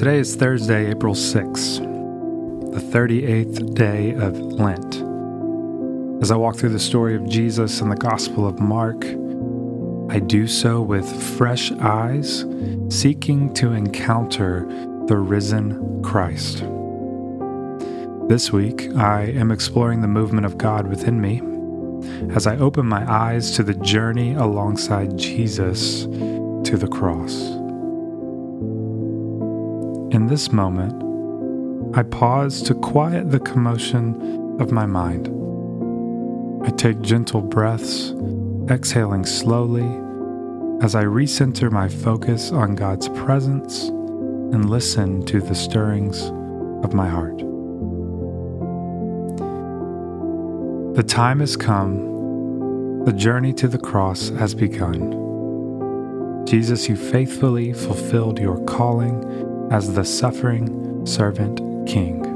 Today is Thursday, April 6th, the 38th day of Lent. As I walk through the story of Jesus in the Gospel of Mark, I do so with fresh eyes, seeking to encounter the risen Christ. This week, I am exploring the movement of God within me as I open my eyes to the journey alongside Jesus to the cross. In this moment, I pause to quiet the commotion of my mind. I take gentle breaths, exhaling slowly as I recenter my focus on God's presence and listen to the stirrings of my heart. The time has come, the journey to the cross has begun. Jesus, you faithfully fulfilled your calling as the suffering servant king.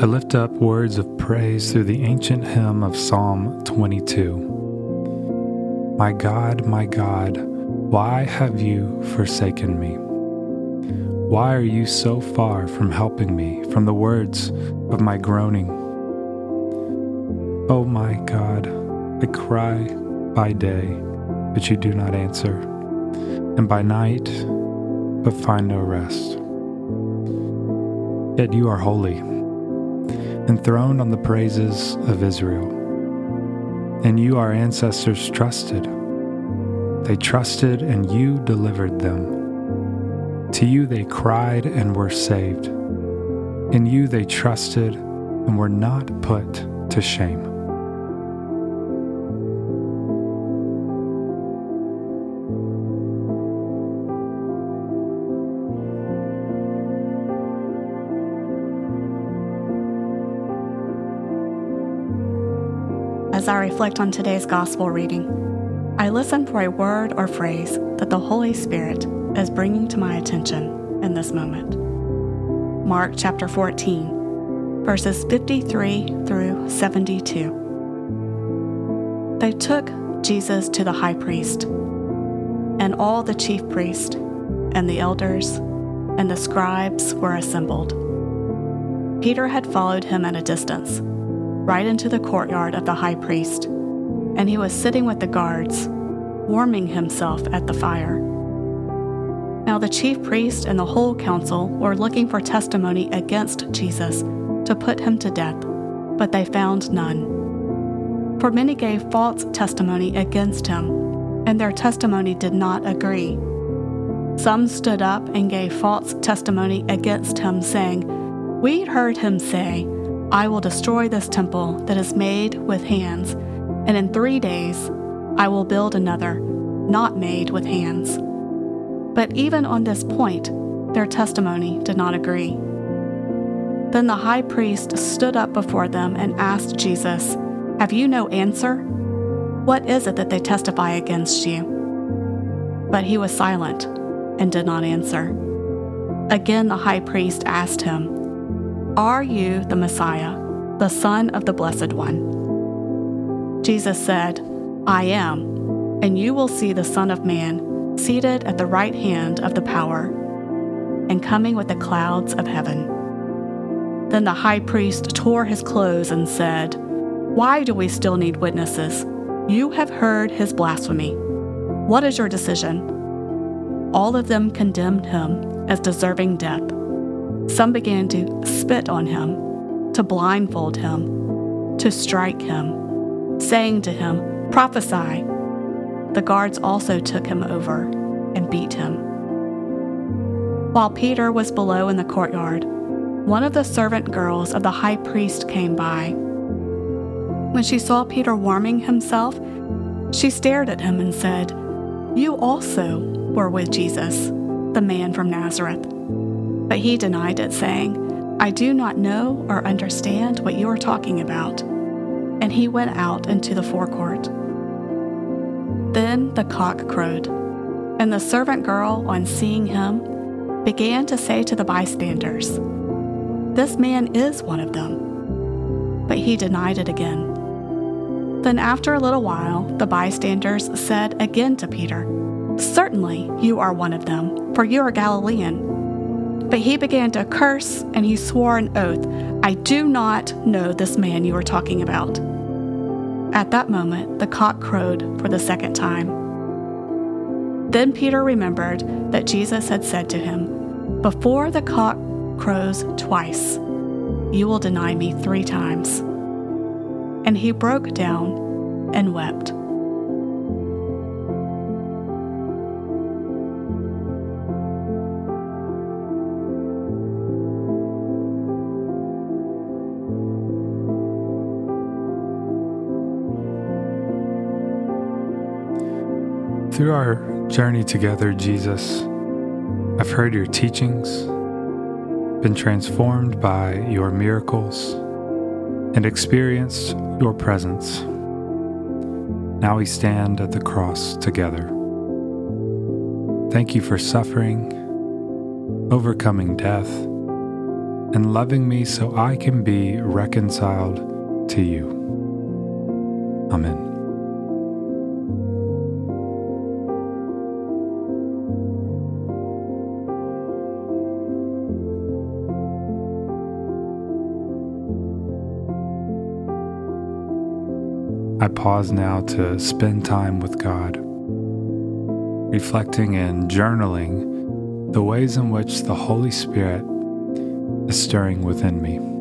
I lift up words of praise through the ancient hymn of Psalm 22. My God, my God, why have you forsaken me? Why are you so far from helping me from the words of my groaning? Oh my God, I cry by day, but you do not answer, and by night, but find no rest. Yet you are holy enthroned on the praises of Israel. And you, our ancestors, trusted. They trusted, and you delivered them. To you they cried and were saved. In you they trusted and were not put to shame. as I reflect on today's gospel reading. I listen for a word or phrase that the Holy Spirit is bringing to my attention in this moment. Mark chapter 14, verses 53 through 72. They took Jesus to the high priest, and all the chief priests, and the elders, and the scribes were assembled. Peter had followed him at a distance right into the courtyard of the high priest, and he was sitting with the guards, warming himself at the fire. Now the chief priest and the whole council were looking for testimony against Jesus to put him to death, but they found none. For many gave false testimony against him, and their testimony did not agree. Some stood up and gave false testimony against him, saying, We heard him say, I will destroy this temple that is made with hands, and in three days I will build another, not made with hands. But even on this point, their testimony did not agree. Then the high priest stood up before them and asked Jesus, Have you no answer? What is it that they testify against you? But he was silent and did not answer. Again, the high priest asked him, are you the Messiah, the Son of the Blessed One? Jesus said, I am, and you will see the Son of Man seated at the right hand of the power and coming with the clouds of heaven. Then the high priest tore his clothes and said, Why do we still need witnesses? You have heard his blasphemy. What is your decision? All of them condemned him as deserving death. Some began to spit on him, to blindfold him, to strike him, saying to him, Prophesy. The guards also took him over and beat him. While Peter was below in the courtyard, one of the servant girls of the high priest came by. When she saw Peter warming himself, she stared at him and said, You also were with Jesus, the man from Nazareth. But he denied it, saying, I do not know or understand what you are talking about. And he went out into the forecourt. Then the cock crowed, and the servant girl, on seeing him, began to say to the bystanders, This man is one of them. But he denied it again. Then, after a little while, the bystanders said again to Peter, Certainly you are one of them, for you are Galilean. But he began to curse, and he swore an oath, I do not know this man you are talking about. At that moment, the cock crowed for the second time. Then Peter remembered that Jesus had said to him, Before the cock crows twice, you will deny me three times. And he broke down and wept. Through our journey together, Jesus, I've heard your teachings, been transformed by your miracles, and experienced your presence. Now we stand at the cross together. Thank you for suffering, overcoming death, and loving me so I can be reconciled to you. Amen. I pause now to spend time with God, reflecting and journaling the ways in which the Holy Spirit is stirring within me.